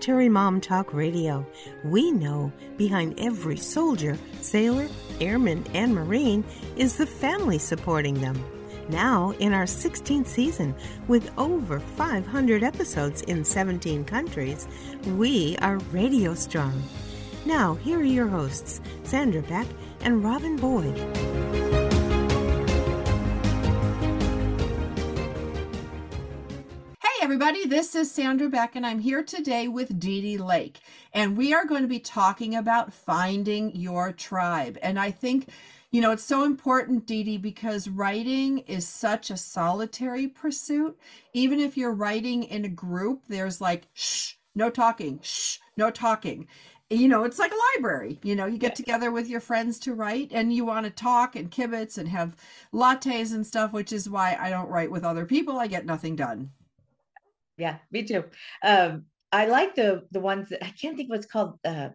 Military Mom Talk Radio. We know behind every soldier, sailor, airman, and Marine is the family supporting them. Now, in our 16th season, with over 500 episodes in 17 countries, we are radio strong. Now, here are your hosts, Sandra Beck and Robin Boyd. Everybody. This is Sandra Beck, and I'm here today with Dee Dee Lake. And we are going to be talking about finding your tribe. And I think, you know, it's so important, Dee Dee, because writing is such a solitary pursuit. Even if you're writing in a group, there's like, shh, no talking, shh, no talking you know, it's like a library. You know, you get together with your friends to write and you want to talk and kibitz and have lattes and stuff, which is why I don't write with other people. I get nothing done. Yeah, me too. Um, I like the the ones that I can't think what's called. Uh,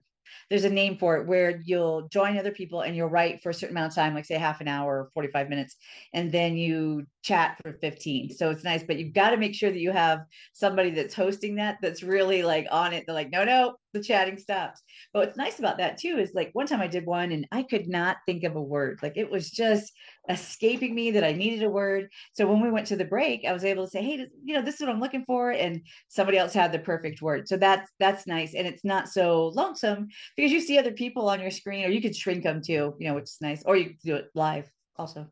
there's a name for it where you'll join other people and you'll write for a certain amount of time, like say half an hour or 45 minutes, and then you chat for 15. So it's nice, but you've got to make sure that you have somebody that's hosting that that's really like on it. They're like, no, no, the chatting stops. But what's nice about that too is like one time I did one and I could not think of a word. Like it was just escaping me that I needed a word. So when we went to the break, I was able to say, "Hey, you know, this is what I'm looking for," and somebody else had the perfect word. So that's that's nice, and it's not so lonesome because you see other people on your screen, or you could shrink them too, you know, which is nice, or you do it live also.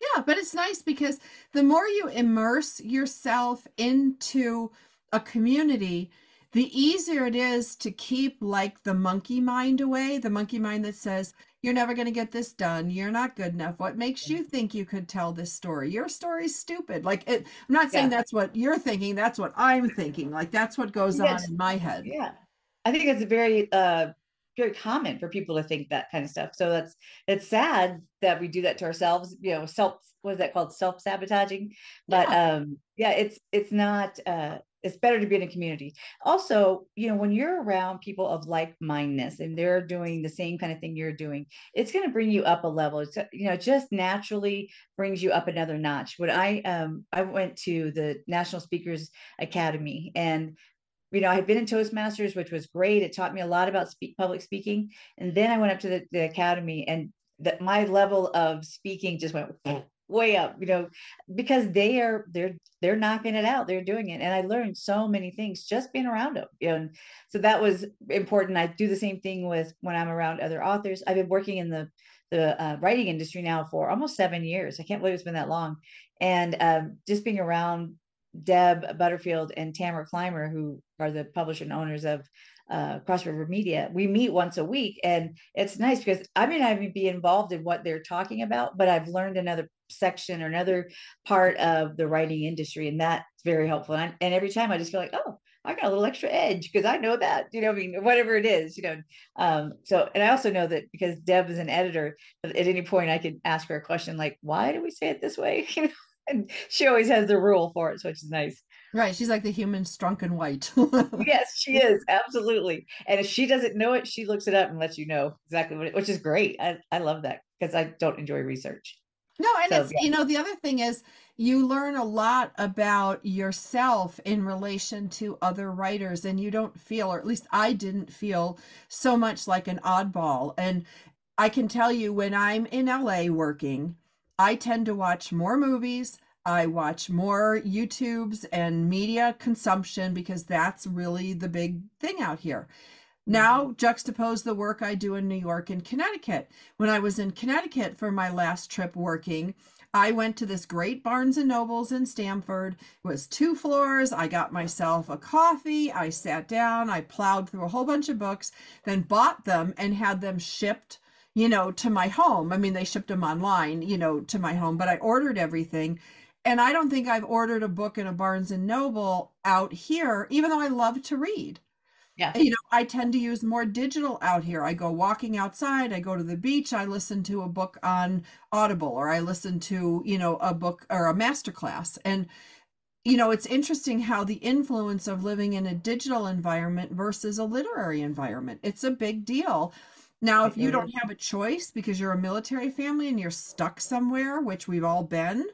Yeah, but it's nice because the more you immerse yourself into a community, the easier it is to keep like the monkey mind away, the monkey mind that says, you're never going to get this done. You're not good enough. What makes you think you could tell this story? Your story's stupid. Like it, I'm not saying yeah. that's what you're thinking. That's what I'm thinking. Like that's what goes yes. on in my head. Yeah. I think it's a very, uh, very common for people to think that kind of stuff. So that's, it's sad that we do that to ourselves, you know, self, what is that called? Self-sabotaging. But, yeah. um, yeah, it's, it's not, uh, it's better to be in a community also you know when you're around people of like-mindedness and they're doing the same kind of thing you're doing it's going to bring you up a level it's you know just naturally brings you up another notch when i um i went to the national speakers academy and you know, I had been in Toastmasters, which was great. It taught me a lot about speak, public speaking. And then I went up to the, the academy and that my level of speaking just went way up you know because they are they're they're knocking it out. They're doing it. And i learned so many things just being around them you know and so that was important. I do the same thing with when i'm around other authors. I've been working in the the uh, writing industry now for almost seven years. I can't believe it's been that long. And um, just being around deb butterfield and tamara clymer who are the publisher and owners of uh, Cross River Media. We meet once a week, and it's nice because I may not even be involved in what they're talking about, but I've learned another section or another part of the writing industry, and that's very helpful. And, I, and every time I just feel like, oh, I got a little extra edge because I know that, you know, I mean, whatever it is, you know. Um, so, and I also know that because Deb is an editor, at any point I can ask her a question like, why do we say it this way? You know, and she always has the rule for it, which is nice. Right. She's like the human strunk and white. yes, she is. Absolutely. And if she doesn't know it, she looks it up and lets you know exactly what it, which is great. I, I love that because I don't enjoy research. No, and so, it's, yeah. you know, the other thing is you learn a lot about yourself in relation to other writers, and you don't feel, or at least I didn't feel so much like an oddball. And I can tell you when I'm in LA working, I tend to watch more movies. I watch more YouTubes and media consumption because that's really the big thing out here. Now, mm-hmm. juxtapose the work I do in New York and Connecticut. When I was in Connecticut for my last trip working, I went to this great Barnes and Nobles in Stamford. It was two floors. I got myself a coffee. I sat down. I plowed through a whole bunch of books, then bought them and had them shipped, you know, to my home. I mean, they shipped them online, you know, to my home, but I ordered everything. And I don't think I've ordered a book in a Barnes and Noble out here, even though I love to read. Yeah. You know, I tend to use more digital out here. I go walking outside, I go to the beach, I listen to a book on Audible or I listen to, you know, a book or a master class. And you know, it's interesting how the influence of living in a digital environment versus a literary environment. It's a big deal. Now, if you don't have a choice because you're a military family and you're stuck somewhere, which we've all been,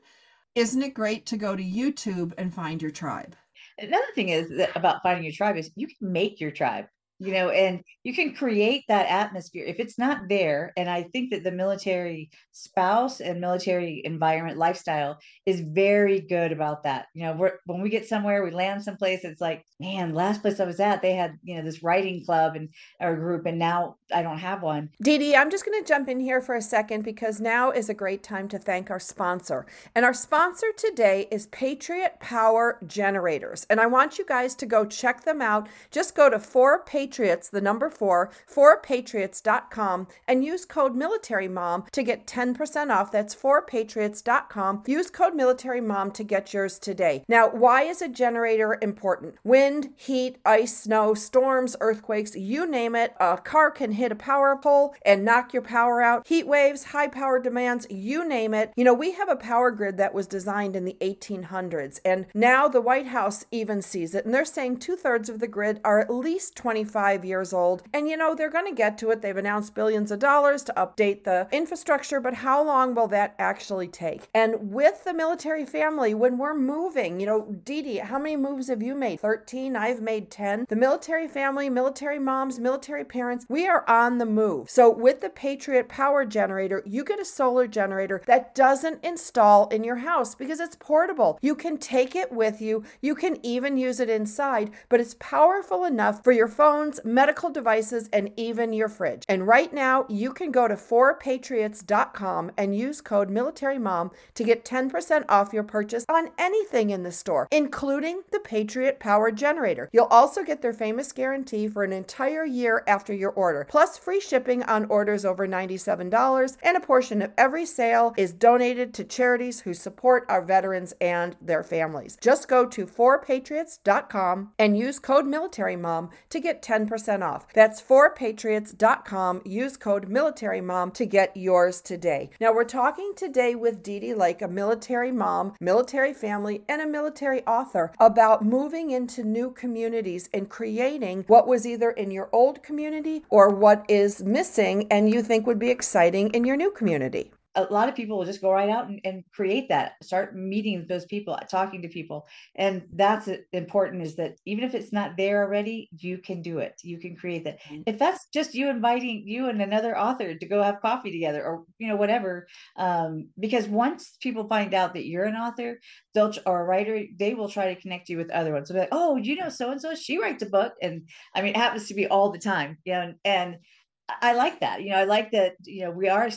isn't it great to go to YouTube and find your tribe? another thing is that about finding your tribe is you can make your tribe you know and you can create that atmosphere. If it's not there and i think that the military spouse and military environment lifestyle is very good about that. You know when we get somewhere we land someplace it's like man last place i was at they had you know this writing club and our group and now i don't have one. Dee Dee, i'm just going to jump in here for a second because now is a great time to thank our sponsor. And our sponsor today is patriot power generators. And i want you guys to go check them out. Just go to four Patriots, the number four, fourpatriots.com, and use code Military Mom to get 10% off. That's fourpatriots.com. Use code Military Mom to get yours today. Now, why is a generator important? Wind, heat, ice, snow, storms, earthquakes, you name it. A car can hit a power pole and knock your power out. Heat waves, high power demands, you name it. You know, we have a power grid that was designed in the 1800s, and now the White House even sees it, and they're saying two thirds of the grid are at least 25 25 years old. And you know, they're going to get to it. They've announced billions of dollars to update the infrastructure, but how long will that actually take? And with the military family, when we're moving, you know, Dee Dee, how many moves have you made? 13? I've made 10. The military family, military moms, military parents, we are on the move. So with the Patriot Power Generator, you get a solar generator that doesn't install in your house because it's portable. You can take it with you. You can even use it inside, but it's powerful enough for your phone phones, medical devices, and even your fridge. And right now, you can go to 4patriots.com and use code MilitaryMom to get 10% off your purchase on anything in the store, including the Patriot Power Generator. You'll also get their famous guarantee for an entire year after your order, plus free shipping on orders over $97, and a portion of every sale is donated to charities who support our veterans and their families. Just go to 4patriots.com and use code MilitaryMom to get 10 10% off. That's 4patriots.com. Use code MilitaryMom to get yours today. Now, we're talking today with Dee Dee Lake, a military mom, military family, and a military author about moving into new communities and creating what was either in your old community or what is missing and you think would be exciting in your new community a lot of people will just go right out and, and create that start meeting those people talking to people. And that's important is that even if it's not there already you can do it. You can create that. Mm-hmm. if that's just you inviting you and another author to go have coffee together or you know whatever um, because once people find out that you're an author they'll or a writer they will try to connect you with other ones. So like oh you know so and so she writes a book. And i mean it happens to be all the time you know and, and I like that. You know, I like that, you know, we are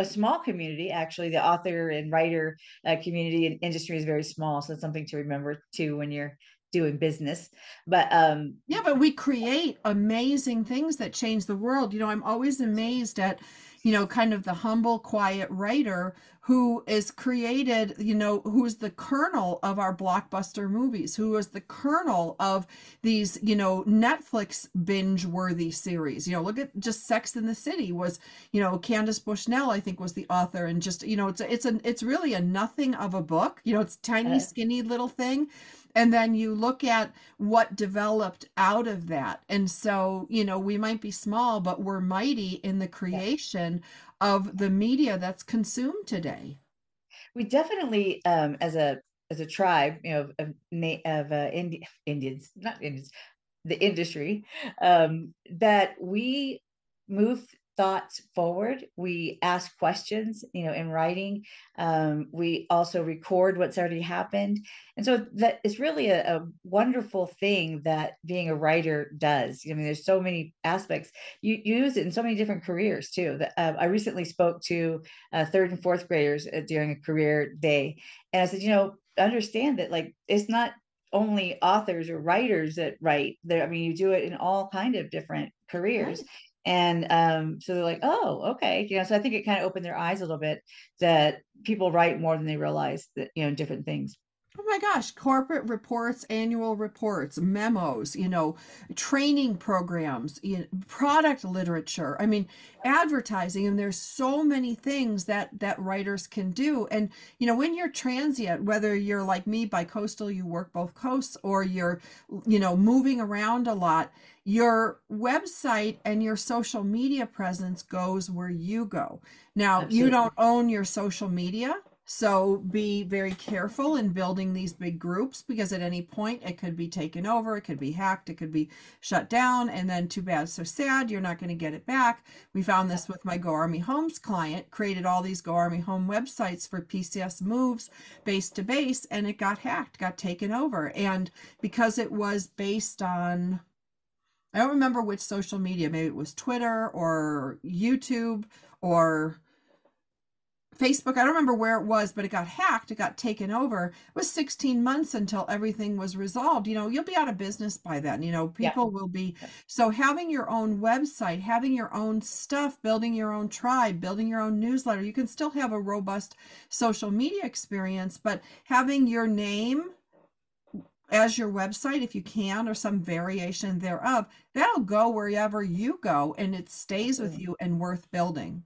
a small community actually. The author and writer uh, community and industry is very small so it's something to remember too when you're doing business. But um yeah but we create amazing things that change the world. You know i'm always amazed at you know, kind of the humble, quiet writer who is created, you know, who is the kernel of our blockbuster movies, who is the kernel of these, you know, Netflix binge worthy series. You know, look at just Sex in the City was, you know, Candace Bushnell, I think was the author and just, you know, it's a, it's a, it's really a nothing of a book. You know, it's tiny, skinny little thing and then you look at what developed out of that. And so you know we might be small but we're mighty in the creation of the media that's consumed today. We definitely um as a as a tribe you know of of uh, Indi- indians not indians the industry um that we move thoughts forward. We ask questions, you know, in writing. Um, we also record what's already happened. And so that is really a, a, wonderful thing that being a writer does. I mean, there's so many aspects. You, you use it in so many different careers too. That, uh, I recently spoke to uh, third and fourth graders uh, during a career day. And I said, you know, understand that like, it's not only authors or writers that write there. I mean, you do it in all kind of different careers. Right and um, so they're like oh okay you know so i think it kind of opened their eyes a little bit that people write more than they realize that you know different things Oh my gosh, corporate reports, annual reports, memos, you know, training programs, you know, product literature. I mean, advertising and there's so many things that that writers can do. And you know, when you're transient, whether you're like me by coastal, you work both coasts or you're, you know, moving around a lot, your website and your social media presence goes where you go. Now, Absolutely. you don't own your social media, So be very careful in building these big groups because at any point it could be taken over, it could be hacked, it could be shut down, and then too bad, so sad, you're not going to get it back. We found this with my Go Army Homes client, created all these Go Army Home websites for PCS moves base to base, and it got hacked, got taken over. And because it was based on I don't remember which social media, maybe it was Twitter or YouTube or Facebook, I don't remember where it was, but it got hacked, it got taken over. It was 16 months until everything was resolved. You know, you'll be out of business by then. You know, people yeah. will be. So, having your own website, having your own stuff, building your own tribe, building your own newsletter, you can still have a robust social media experience, but having your name as your website if you can or some variation thereof that'll go wherever you go and it stays with you and worth building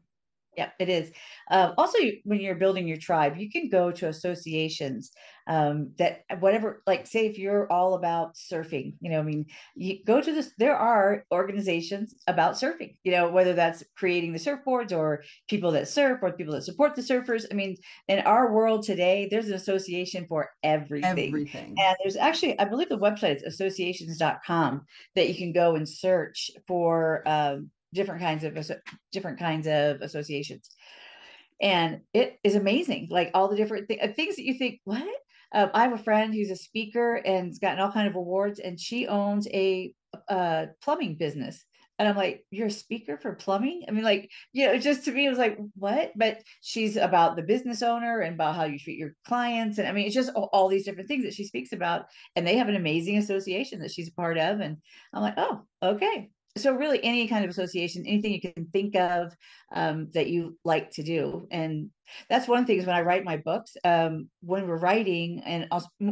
yeah, it is. Uh, also, when you're building your tribe, you can go to associations um, that whatever, like, say, if you're all about surfing, you know, I mean, you go to this. There are organizations about surfing, you know, whether that's creating the surfboards or people that surf or people that support the surfers. I mean, in our world today, there's an association for everything. Everything. And there's actually, I believe the website is associations.com that you can go and search for um, different kinds of different kinds of associations. And it is amazing like all the different th- uh, things that you think what? Um, i have a friend who's a speaker and has gotten all kind of awards and she owns a, a plumbing business. And i'm like you're a speaker for plumbing? I mean like you know just to me it was like what? But she's about the business owner and about how you treat your clients. And i mean it's just all, all these different things that she speaks about and they have an amazing association that she's a part of. And i'm like oh okay so really any kind of association anything you can think of um, that you like to do. And that's one thing is when i write my books um, when we're writing and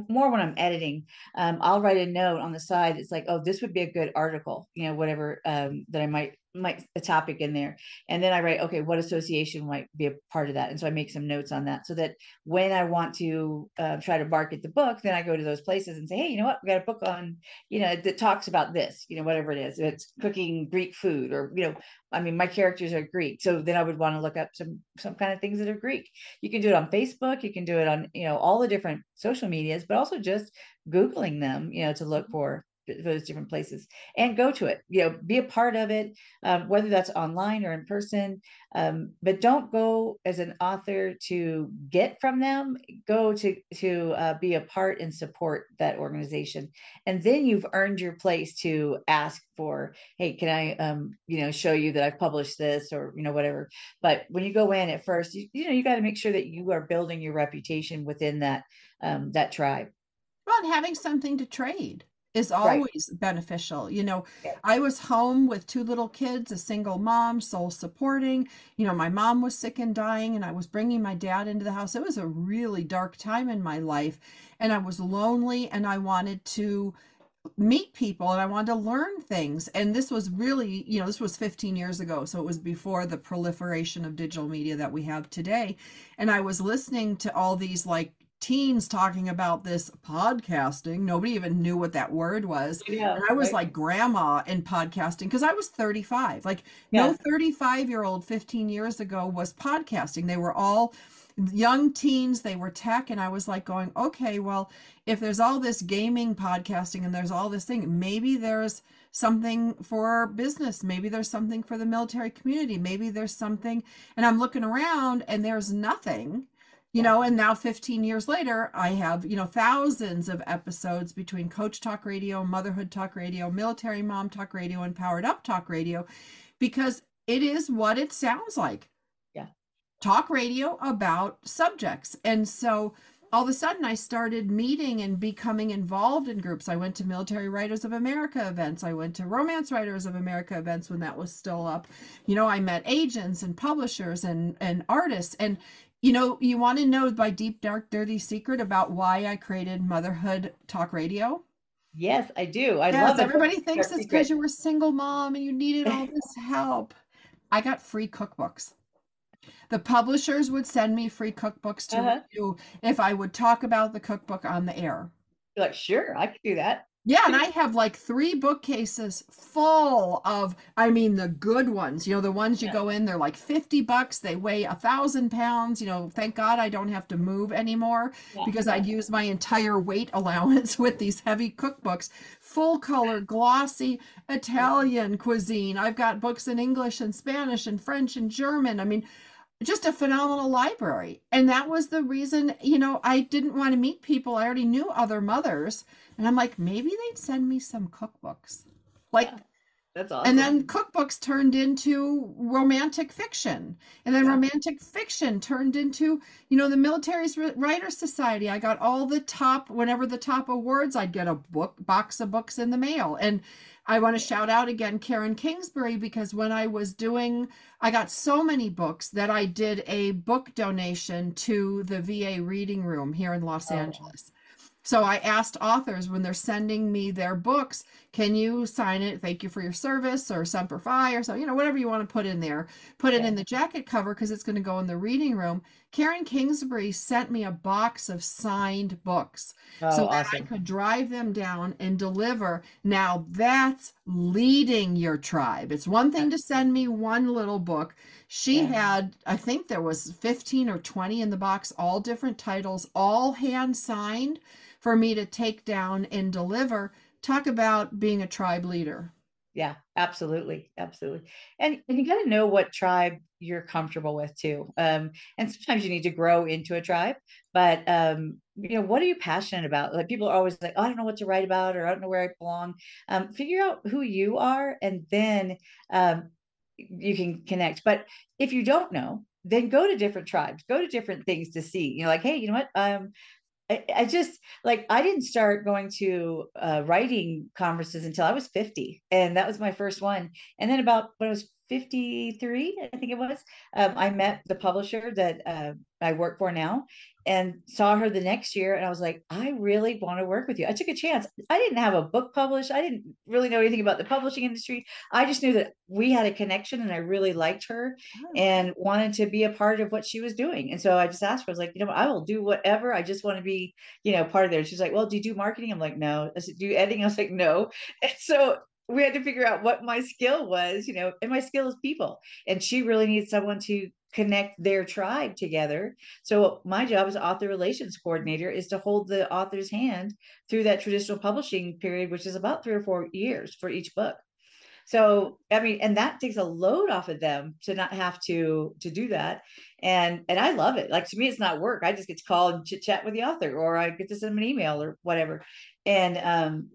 more when i'm editing um, i'll write a note on the side it's like oh this would be a good article you know whatever um, that i might might a topic in there. And then i write okay what association might be a part of that? And so i make some notes on that so that when i want to uh, try to market the book then i go to those places and say hey you know what? We got a book on you know that talks about this you know whatever it is. It's cooking greek food or you know i mean my characters are greek. So then i would want to look up some some kind of things that are greek. You can do it on facebook. You can do it on you know all the different social medias but also just googling them you know to look mm-hmm. for those different places and go to it you know be a part of it um, whether that's online or in person um, but don't go as an author to get from them go to to uh, be a part and support that organization. And then you've earned your place to ask for hey can i um, you know show you that i've published this or you know whatever. But when you go in at first you, you know you got to make sure that you are building your reputation within that um, that tribe. Well having something to trade is always right. beneficial. You know, yeah. I was home with two little kids, a single mom, soul supporting. You know, my mom was sick and dying, and I was bringing my dad into the house. It was a really dark time in my life, and I was lonely, and I wanted to meet people and I wanted to learn things. And this was really, you know, this was 15 years ago. So it was before the proliferation of digital media that we have today. And I was listening to all these like teens talking about this podcasting. Nobody even knew what that word was. Yeah, and I was right. like grandma in podcasting because I was 35. Like yeah. no 35 year old 15 years ago was podcasting. They were all young teens, they were tech. And I was like going, okay, well, if there's all this gaming podcasting and there's all this thing, maybe there's something for business. Maybe there's something for the military community. Maybe there's something. And I'm looking around and there's nothing you know and now 15 years later i have you know thousands of episodes between coach talk radio motherhood talk radio military mom talk radio and powered up talk radio because it is what it sounds like. Yeah. Talk radio about subjects. And so all of a sudden i started meeting and becoming involved in groups. I went to military writers of america events. I went to romance writers of america events when that was still up. You know i met agents and publishers and and artists. And you know, you want to know my deep, dark, dirty secret about why I created Motherhood Talk Radio? Yes, I do. I yes, love it. Everybody thinks it's because you were a single mom and you needed all this help. I got free cookbooks. The publishers would send me free cookbooks to uh-huh. review if I would talk about the cookbook on the air. You're like, sure, I could do that. Yeah, and I have like three bookcases full of, I mean, the good ones. You know, the ones you Yeah. go in, they're like 50 bucks. They weigh a thousand pounds. You know, thank God I don't have to move anymore Yeah. because I'd use my entire weight allowance with these heavy cookbooks. Full color, glossy Italian cuisine. I've got books in English and Spanish and French and German. I mean, just a phenomenal library. And that was the reason, you know, I didn't want to meet people. I already knew other mothers. And I'm like, maybe they'd send me some cookbooks. Like, Yeah. That's awesome. and then cookbooks turned into romantic fiction. And then Yeah. romantic fiction turned into, you know, the Military's Writers Society. I got all the top, whenever the top awards, I'd get a book box of books in the mail. And I want to shout out again Karen Kingsbury because when I was doing, I got so many books that I did a book donation to the VA Reading Room here in Los Oh. Angeles. So I asked authors when they're sending me their books, can you sign it? Thank you for your service or Semper Fi or so, you know, whatever you want to put in there. Put it Yeah. in the jacket cover because it's going to go in the reading room. Karen Kingsbury sent me a box of signed books oh, so that I could drive them down and deliver. Now that's leading your tribe. It's one thing to send me one little book. She Yeah. had, I think there was 15 or 20 in the box, all different titles, all hand signed for me to take down and deliver. Talk about being a tribe leader. Yeah, absolutely, absolutely. And and you got to know what tribe you're comfortable with too. Um, and sometimes you need to grow into a tribe, but um, you know, what are you passionate about? Like people are always like, oh, I don't know what to write about, or I don't know where I belong. Um, figure out who you are, and then um, you can connect. But if you don't know, then go to different tribes, go to different things to see. You know, like, hey, you know what? Um, I, I just like I didn't start going to uh, writing conferences until I was 50, and that was my first one. And then about when I was 53, I think it was, um, I met the publisher that uh, I work for now, and saw her the next year, and I was like, I really want to work with you. I took a chance. I didn't have a book published. I didn't really know anything about the publishing industry. I just knew that we had a connection, and I really liked her and wanted to be a part of what she was doing. And so I just asked her, I was like, you know, I will do whatever. I just want to be, you know, part of there. She's like, well, do you do marketing? I'm like, no. I said, do you editing? I was like, no. And so we had to figure out what my skill was, you know, and my skill is people. And she really needs someone to connect their tribe together. So my job as author relations coordinator is to hold the author's hand through that traditional publishing period, which is about three or four years for each book. So I mean, and that takes a load off of them to not have to to do that. And and I love it. Like to me, it's not work. I just get to call and chit chat with the author, or I get to send them an email or whatever. And um,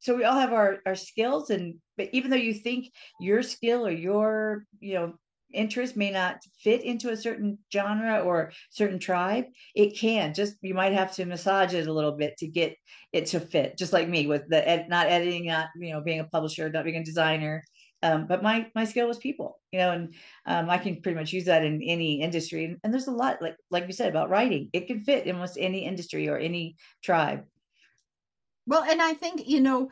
so we all have our our skills, and but even though you think your skill or your you know interest may not fit into a certain genre or certain tribe it can. Just you might have to massage it a little bit to get it to fit just like me with the ed, not editing not you know being a publisher not being a designer. Um, but my my skill was people you know and um, i can pretty much use that in any industry. And, and there's a lot like like you said about writing. It can fit in almost any industry or any tribe Well, and I think, you know,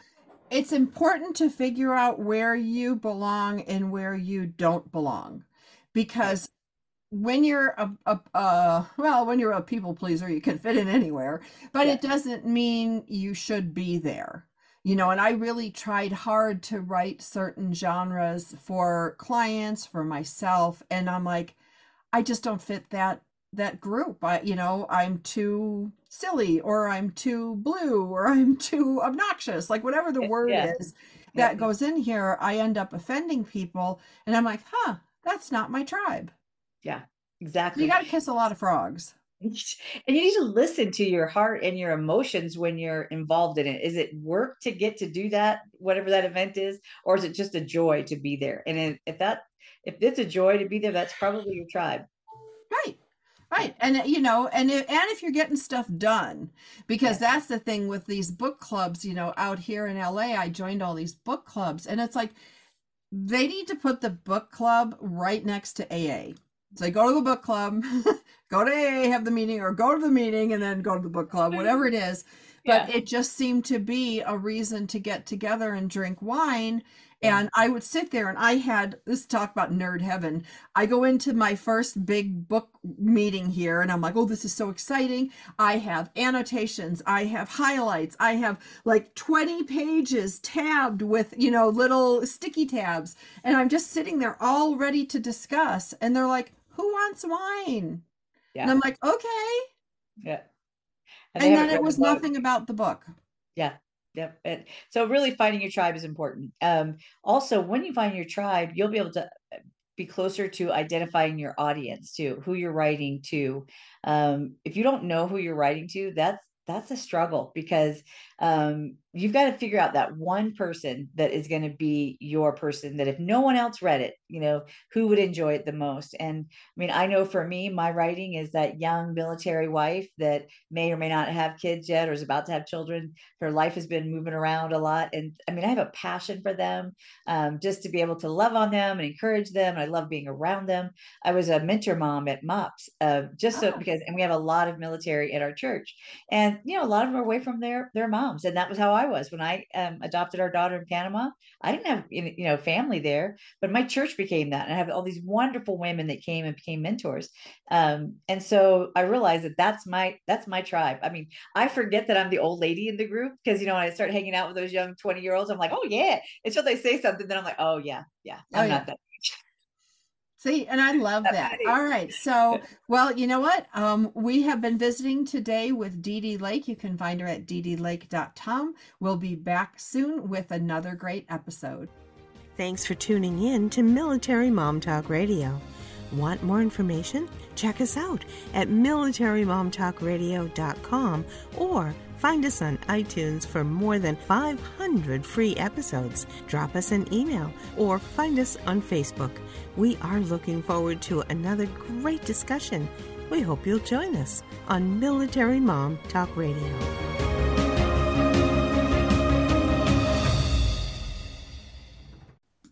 it's important to figure out where you belong and where you don't belong. Because when you're a, a, uh, well, when you're a people pleaser, you can fit in anywhere, but Yeah. it doesn't mean you should be there. You know, and I really tried hard to write certain genres for clients, for myself, and I'm like, I just don't fit that that group. I, you know, I'm too silly or I'm too blue or I'm too obnoxious, like whatever the word yeah. is Yeah. that goes in here, I end up offending people and I'm like, "Huh, that's not my tribe." yeah exactly You got to kiss a lot of frogs. and you need to listen to your heart and your emotions when you're involved in it is it work to get to do that whatever that event is or is it just a joy to be there and if that if it's a joy to be there that's probably your tribe Right. Right. And uh, you know, and if, and if you're getting stuff done, because that's the thing with these book clubs, you know, out here in LA, I joined all these book clubs and it's like they need to put the book club right next to AA. So go to the book club, go to AA, have the meeting, or go to the meeting and then go to the book club, whatever it is. But Yeah. it just seemed to be a reason to get together and drink wine. And I would sit there and I had this talk about nerd heaven. I go into my first big book meeting here and I'm like, oh, this is so exciting. I have annotations, I have highlights, I have like 20 pages tabbed with, you know, little sticky tabs. And I'm just sitting there all ready to discuss. And they're like, who wants wine? Yeah. And I'm like, okay. Yeah. And, and then it was nothing about the book. Yeah. Yep. And so really finding your tribe is important. Um, also, when you find your tribe, you'll be able to uh, be closer to identifying your audience too, who you're writing to. Um, if you don't know who you're writing to, that's that's a struggle because um, you've got to figure out that one person that is going to be your person that if no one else read it you know who would enjoy it the most. And i mean i know for me my writing is that young military wife that may or may not have kids yet or is about to have children. Her life has been moving around a lot and i mean i have a passion for them um, just to be able to love on them and encourage them and i love being around them. I was a mentor mom at mops uh, just so oh. because and we have a lot of military at our church. And you know a lot of them are away from their their moms and that was how i was when i um, adopted our daughter in panama i didn't have you know family there but my church became that and i have all these wonderful women that came and became mentors. Um, and so i realized that that's my that's my tribe. I mean i forget that i'm the old lady in the group because you know when i start hanging out with those young 20 year olds i'm like oh yeah until they say something then i'm like oh yeah yeah i'm oh, not that See, and I love that. All right. So, well, you know what? Um, we have been visiting today with Dee Dee Lake. You can find her at deedlake.com. We'll be back soon with another great episode. Thanks for tuning in to Military Mom Talk Radio. Want more information? Check us out at militarymomtalkradio.com or Find us on iTunes for more than 500 free episodes. Drop us an email or find us on Facebook. We are looking forward to another great discussion. We hope you'll join us on Military Mom Talk Radio.